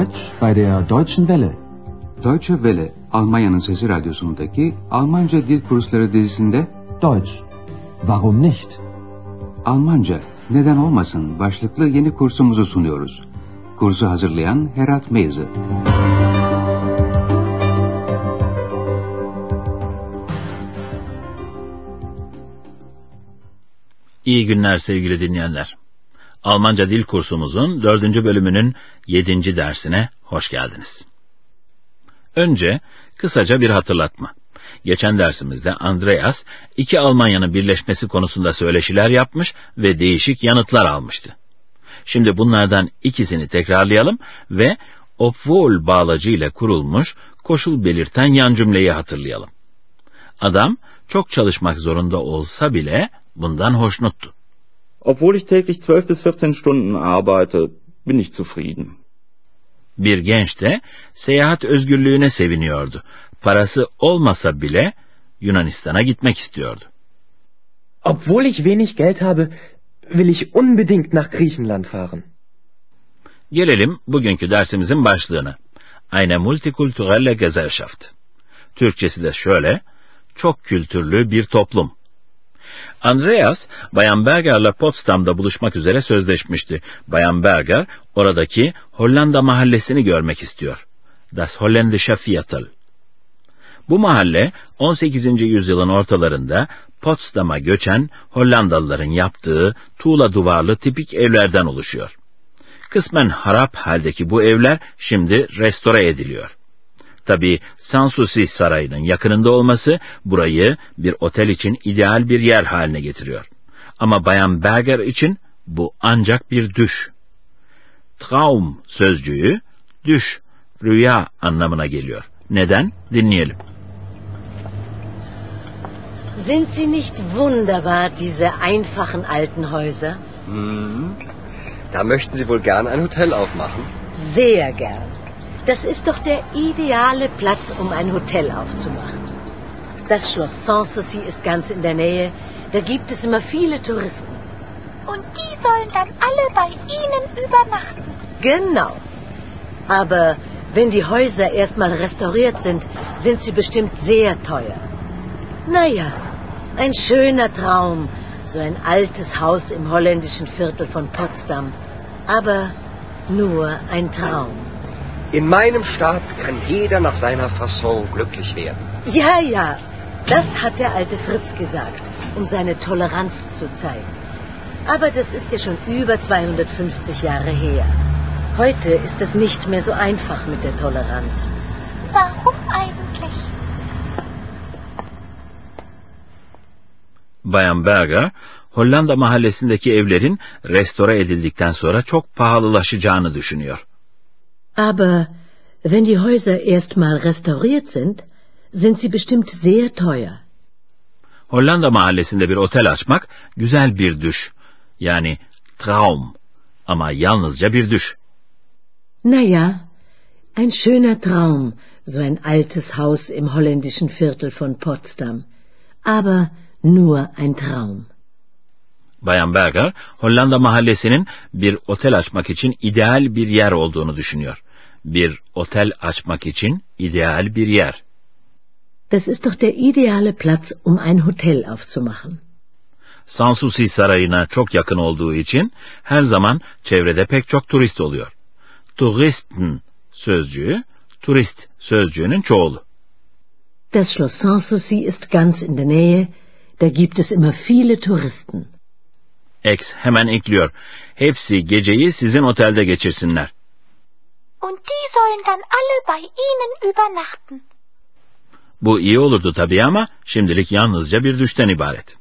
Deutsch bei der Deutschen Welle. Deutsche Welle, Almanya'nın Sesi Radyosu'ndaki Almanca Dil Kursları dizisinde Deutsch. Warum nicht? Almanca, neden olmasın başlıklı yeni kursumuzu sunuyoruz. Kursu hazırlayan Herat Meyzi. İyi günler sevgili dinleyenler. Almanca dil kursumuzun dördüncü bölümünün yedinci dersine hoş geldiniz. Önce kısaca bir hatırlatma. Geçen dersimizde Andreas iki Almanya'nın birleşmesi konusunda söyleşiler yapmış ve değişik yanıtlar almıştı. Şimdi bunlardan ikisini tekrarlayalım ve obwohl bağlacı ile kurulmuş koşul belirten yan cümleyi hatırlayalım. Adam çok çalışmak zorunda olsa bile bundan hoşnuttu. Obwohl ich täglich 12 bis 14 Stunden arbeite, bin ich zufrieden. Bir genç de seyahat özgürlüğüne seviniyordu. Parası olmasa bile Yunanistan'a gitmek istiyordu. Obwohl ich wenig Geld habe, will ich unbedingt nach Griechenland fahren. Gelelim bugünkü dersimizin başlığına. Eine multikulturelle Gesellschaft. Türkçesi de şöyle, çok kültürlü bir toplum. Andreas, Bayan Berger'la Potsdam'da buluşmak üzere sözleşmişti. Bayan Berger, oradaki Hollanda mahallesini görmek istiyor. Das Holländische Viertel. Bu mahalle 18. yüzyılın ortalarında Potsdam'a göçen Hollandalıların yaptığı tuğla duvarlı tipik evlerden oluşuyor. Kısmen harap haldeki bu evler şimdi restore ediliyor. Tabi Sanssouci Sarayı'nın yakınında olması burayı bir otel için ideal bir yer haline getiriyor. Ama Bayan Berger için bu ancak bir düş. Traum sözcüğü düş, rüya anlamına geliyor. Neden? Dinleyelim. Sind sie nicht wunderbar, diese einfachen alten Häuser? Hm. Da möchten Sie wohl gern ein Hotel aufmachen? Sehr gern. Das ist doch der ideale Platz, um ein Hotel aufzumachen. Das Schloss Sanssouci ist ganz in der Nähe. Da gibt es immer viele Touristen. Und die sollen dann alle bei Ihnen übernachten. Genau. Aber wenn die Häuser erstmal restauriert sind, sind sie bestimmt sehr teuer. Naja, ein schöner Traum, so ein altes Haus im holländischen Viertel von Potsdam. Aber nur ein Traum. In meinem Staat kann jeder nach seiner Fasson glücklich werden. Ja, ja, das hat der alte Fritz gesagt, um seine Toleranz zu zeigen. Aber das ist ja schon über 250 Jahre her. Heute ist es nicht mehr so einfach mit der Toleranz. Warum eigentlich? Bayan Berger, Hollanda mahallesindeki evlerin restore edildikten sonra çok pahalılaşacağını düşünüyor. Aber wenn die Häuser erstmal restauriert sind, sind sie bestimmt sehr teuer. Hollanda mahallesinde bir otel açmak güzel bir düş. Yani Traum. Ama yalnızca bir düş. Naja, ein schöner Traum, so ein altes Haus im holländischen Viertel von Potsdam. Aber nur ein Traum. Bayan Berger, Hollanda mahallesinin bir otel açmak için ideal bir yer olduğunu düşünüyor. Bir otel açmak için ideal bir yer. Das ist doch der ideale Platz, um ein Hotel aufzumachen. Sanssouci Sarayı'na çok yakın olduğu için her zaman çevrede pek çok turist oluyor. Touristen sözcüğü, turist sözcüğünün çoğulu. Das Schloss Sanssouci ist ganz in der Nähe, da gibt es immer viele Touristen. X hemen ekliyor. Hepsi geceyi sizin otelde geçirsinler. Und die sollen dann alle bei Ihnen übernachten. Bu iyi olurdu tabii ama şimdilik yalnızca bir düşten ibaret.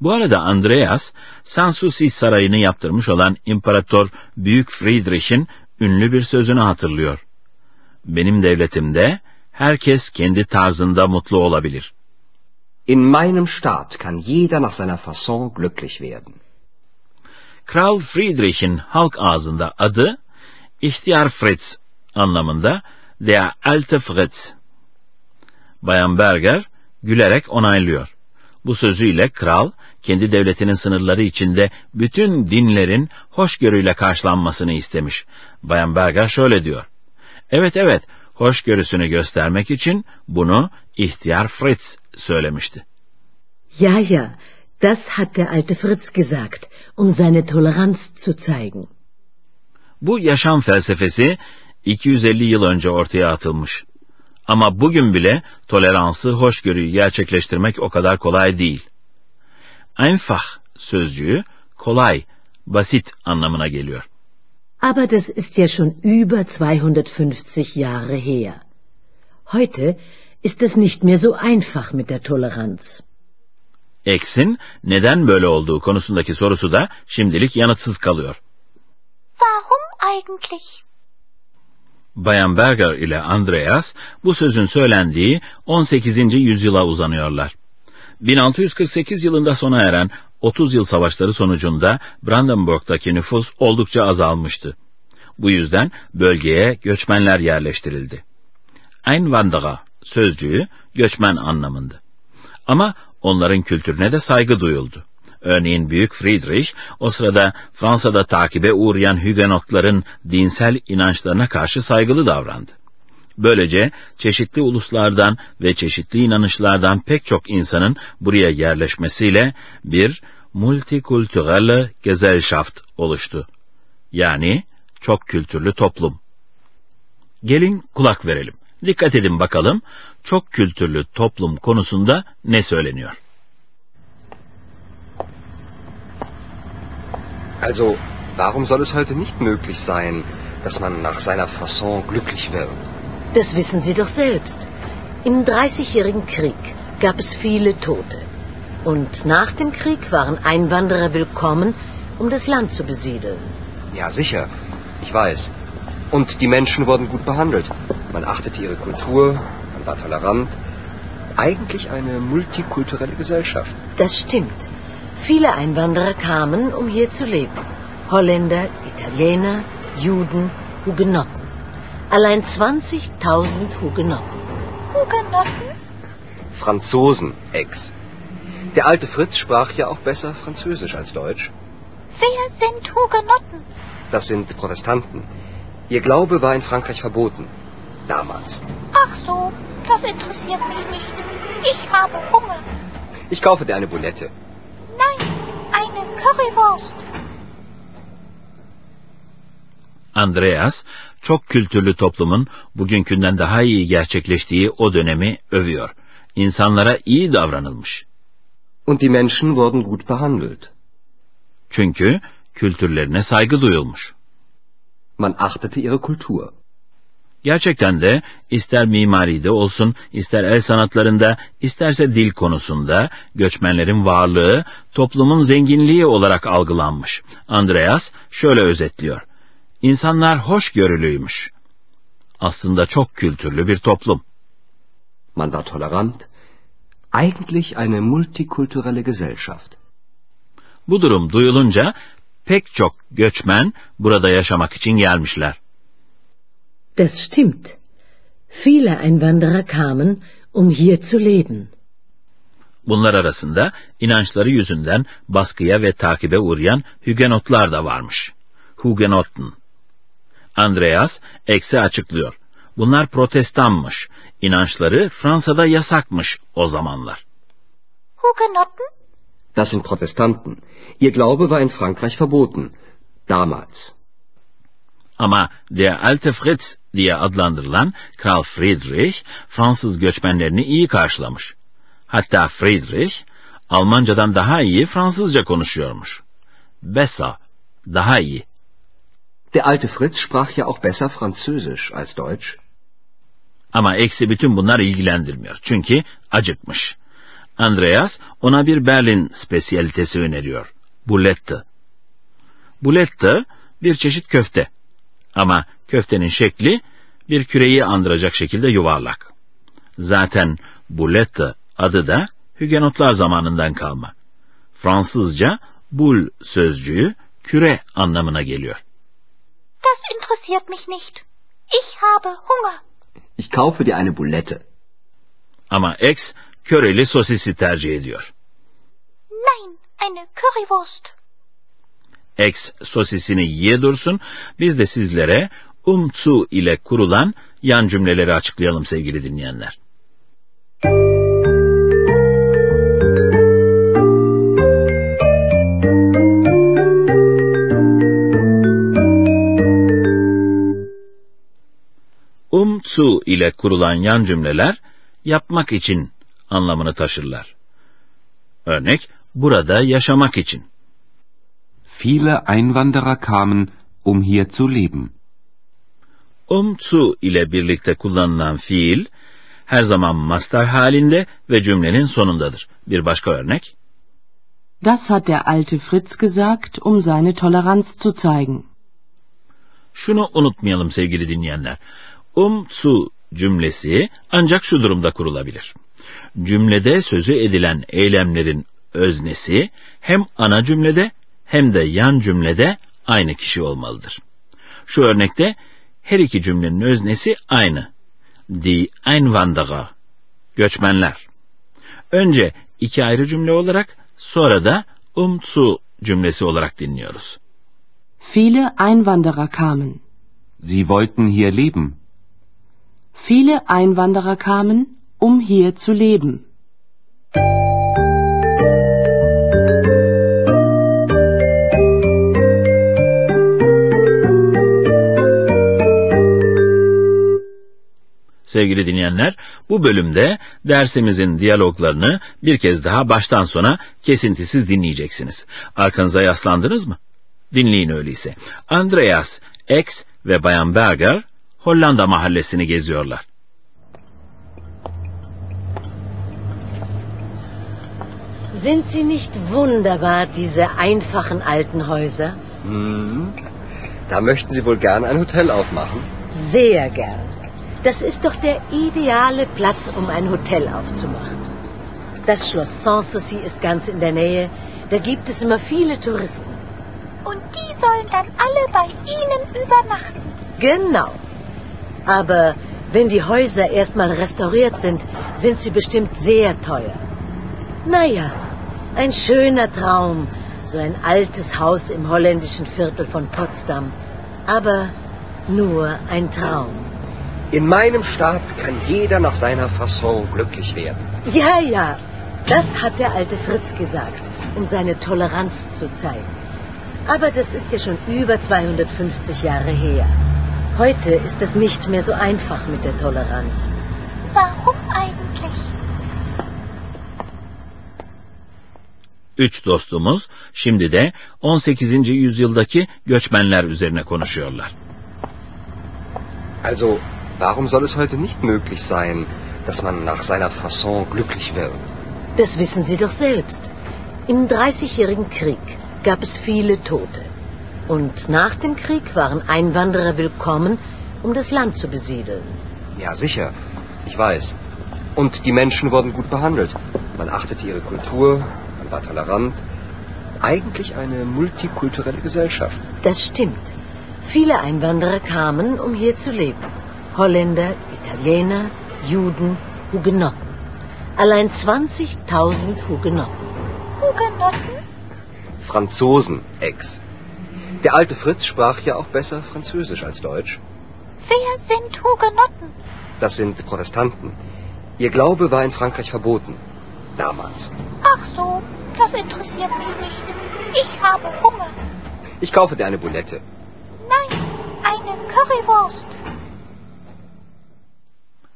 Bu arada Andreas, Sanssouci Sarayı'nı yaptırmış olan İmparator Büyük Friedrich'in ünlü bir sözünü hatırlıyor. Benim devletimde herkes kendi tarzında mutlu olabilir. In meinem Staat kann jeder nach seiner Fasson glücklich werden. Kral Friedrich'in halk ağzında adı İhtiyar Fritz anlamında Der alte Fritz. Bayan Berger gülerek onaylıyor. Bu sözüyle kral kendi devletinin sınırları içinde bütün dinlerin hoşgörüyle karşılanmasını istemiş. Bayan Berger şöyle diyor. Evet evet, hoşgörüsünü göstermek için bunu ihtiyar Fritz söylemişti. Ja, ja, das hat der alte Fritz gesagt, um seine Toleranz zu zeigen. Bu yaşam felsefesi 250 yıl önce ortaya atılmış. Ama bugün bile toleransı, hoşgörüyü gerçekleştirmek o kadar kolay değil. Einfach sözcüğü kolay, basit anlamına geliyor. Aber das ist ja schon über 250 Jahre her. Heute ist es nicht mehr so einfach mit der Toleranz. X'in neden böyle olduğu konusundaki sorusu da şimdilik yanıtsız kalıyor. Warum eigentlich? Bayan Berger ile Andreas bu sözün söylendiği 18. yüzyıla uzanıyorlar. 1648 yılında sona eren 30 yıl savaşları sonucunda Brandenburg'daki nüfus oldukça azalmıştı. Bu yüzden bölgeye göçmenler yerleştirildi. Einwanderer sözcüğü göçmen anlamında. Ama onların kültürüne de saygı duyuldu. Örneğin Büyük Friedrich o sırada Fransa'da takibe uğrayan Hugenotların dinsel inançlarına karşı saygılı davrandı. Böylece çeşitli uluslardan ve çeşitli inanışlardan pek çok insanın buraya yerleşmesiyle bir multikulturelle Gesellschaft oluştu. Yani çok kültürlü toplum. Gelin kulak verelim. Dikkat edin bakalım çok kültürlü toplum konusunda ne söyleniyor? Also, warum soll es heute nicht möglich sein, dass man nach seiner Fasson glücklich wird? Das wissen Sie doch selbst. Im Dreißigjährigen Krieg gab es viele Tote. Und nach dem Krieg waren Einwanderer willkommen, um das Land zu besiedeln. Ja, sicher. Ich weiß. Und die Menschen wurden gut behandelt. Man achtete ihre Kultur, man war tolerant. Eigentlich eine multikulturelle Gesellschaft. Das stimmt. Viele Einwanderer kamen, um hier zu leben. Holländer, Italiener, Juden, Hugenotten. Allein 20.000 Hugenotten. Hugenotten? Franzosen, Ex. Der alte Fritz sprach ja auch besser Französisch als Deutsch. Wer sind Hugenotten? Das sind Protestanten. Ihr Glaube war in Frankreich verboten. Damals. Ach so, das interessiert mich nicht. Ich habe Hunger. Ich kaufe dir eine Boulette. Nein, eine Currywurst. Andreas, çok kültürlü toplumun bugünkünden daha iyi gerçekleştiği o dönemi övüyor. İnsanlara iyi davranılmış. Und die Menschen wurden gut behandelt. Çünkü kültürlerine saygı duyulmuş. Man achtete ihre Kultur. Gerçekten de ister mimaride olsun, ister el sanatlarında, isterse dil konusunda göçmenlerin varlığı toplumun zenginliği olarak algılanmış. Andreas şöyle özetliyor. İnsanlar hoşgörülüymüş. Aslında çok kültürlü bir toplum. Man war tolerant. Eigentlich eine multikulturelle Gesellschaft. Bu durum duyulunca pek çok göçmen burada yaşamak için gelmişler. Das stimmt. Viele Einwanderer kamen, um hier zu leben. Bunlar arasında inançları yüzünden baskıya ve takibe uğrayan Hugenotlar da varmış. Hugenotten. Andreas eksi açıklıyor. Bunlar protestanmış. İnançları Fransa'da yasakmış o zamanlar. Hugenotten? Das sind Protestanten. Ihr Glaube war in Frankreich verboten. Damals. Ama der alte Fritz diye adlandırılan Kral Friedrich Fransız göçmenlerini iyi karşılamış. Hatta Friedrich Almancadan daha iyi Fransızca konuşuyormuş. Besser, daha iyi. Der alte Fritz sprach ja auch besser Französisch als Deutsch. Ama eksi bütün bunlar ilgilendirmiyor. Çünkü acıkmış. Andreas ona bir Berlin spesiyalitesi öneriyor. Bulette. Bulette bir çeşit köfte. Ama köftenin şekli bir küreyi andıracak şekilde yuvarlak. Zaten bulette adı da Hügenotlar zamanından kalma. Fransızca bul sözcüğü küre anlamına geliyor. Das interessiert mich nicht. Ich habe Hunger. Ich kaufe dir eine Boulette. Ama X köreli sosisi tercih ediyor. Nein, eine Currywurst. X sosisini yiye dursun, biz de sizlere umtsu ile kurulan yan cümleleri açıklayalım sevgili dinleyenler. Um zu ile kurulan yan cümleler yapmak için anlamını taşırlar. Örnek, burada yaşamak için. Viele Einwanderer kamen, um hier zu leben. Um zu ile birlikte kullanılan fiil her zaman mastar halinde ve cümlenin sonundadır. Bir başka örnek. Das hat der alte Fritz gesagt, um seine Toleranz zu zeigen. Şunu unutmayalım sevgili dinleyenler. Um zu cümlesi ancak şu durumda kurulabilir. Cümlede sözü edilen eylemlerin öznesi hem ana cümlede hem de yan cümlede aynı kişi olmalıdır. Şu örnekte her iki cümlenin öznesi aynı. Die Einwanderer, göçmenler. Önce iki ayrı cümle olarak sonra da um zu cümlesi olarak dinliyoruz. Viele Einwanderer kamen. Sie wollten hier leben. Viele Einwanderer kamen, um hier zu leben. Sevgili dinleyenler, bu bölümde dersimizin diyaloglarını bir kez daha baştan sona kesintisiz dinleyeceksiniz. Arkanıza yaslandınız mı? Dinleyin öyleyse. Andreas, X ve Bayan Berger Hollanda mahallesini geziyorlar. Sind sie nicht wunderbar, diese einfachen alten Häuser? Hm. Da möchten Sie wohl gern ein Hotel aufmachen? Sehr gern. Das ist doch der ideale Platz, um ein Hotel aufzumachen. Das Schloss Sanssouci ist ganz in der Nähe. Da gibt es immer viele Touristen. Und die sollen dann alle bei Ihnen übernachten. Genau. Aber wenn die Häuser erstmal restauriert sind, sind sie bestimmt sehr teuer. Naja, ein schöner Traum, so ein altes Haus im holländischen Viertel von Potsdam. Aber nur ein Traum. In meinem Staat kann jeder nach seiner Fasson glücklich werden. Ja, ja, das hat der alte Fritz gesagt, um seine Toleranz zu zeigen. Aber das ist ja schon über 250 Jahre her. Heute ist es nicht mehr so einfach mit der Toleranz. Warum eigentlich? Üç dostumuz şimdi de 18. yüzyıldaki göçmenler üzerine konuşuyorlar. Also, warum soll es heute nicht möglich sein, dass man nach seiner Fasson glücklich wird? Das wissen Sie doch selbst. Im Dreißigjährigen Krieg gab es viele Tote. Und nach dem Krieg waren Einwanderer willkommen, um das Land zu besiedeln. Ja, sicher. Ich weiß. Und die Menschen wurden gut behandelt. Man achtete ihre Kultur, man war tolerant. Eigentlich eine multikulturelle Gesellschaft. Das stimmt. Viele Einwanderer kamen, um hier zu leben. Holländer, Italiener, Juden, Hugenotten. Allein 20.000 Hugenotten. Hugenotten? Franzosen, Ex. Der alte Fritz sprach ja auch besser Französisch als Deutsch. Wer sind Hugenotten? Das sind Protestanten. Ihr Glaube war in Frankreich verboten. Damals. Ach so, das interessiert mich nicht. Ich habe Hunger. Ich kaufe dir eine Boulette. Nein, eine Currywurst.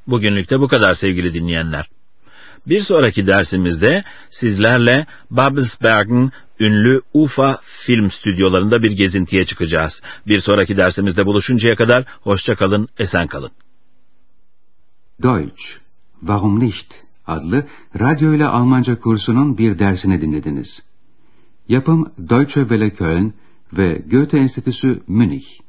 Bugünlük de bu kadar sevgili dinleyenler. Bir sonraki dersimizde sizlerle Babelsberg'in ünlü UFA film stüdyolarında bir gezintiye çıkacağız. Bir sonraki dersimizde buluşuncaya kadar hoşça kalın, esen kalın. Deutsch, Warum nicht? adlı radyo ile Almanca kursunun bir dersini dinlediniz. Yapım Deutsche Welle Köln ve Goethe Enstitüsü Münih.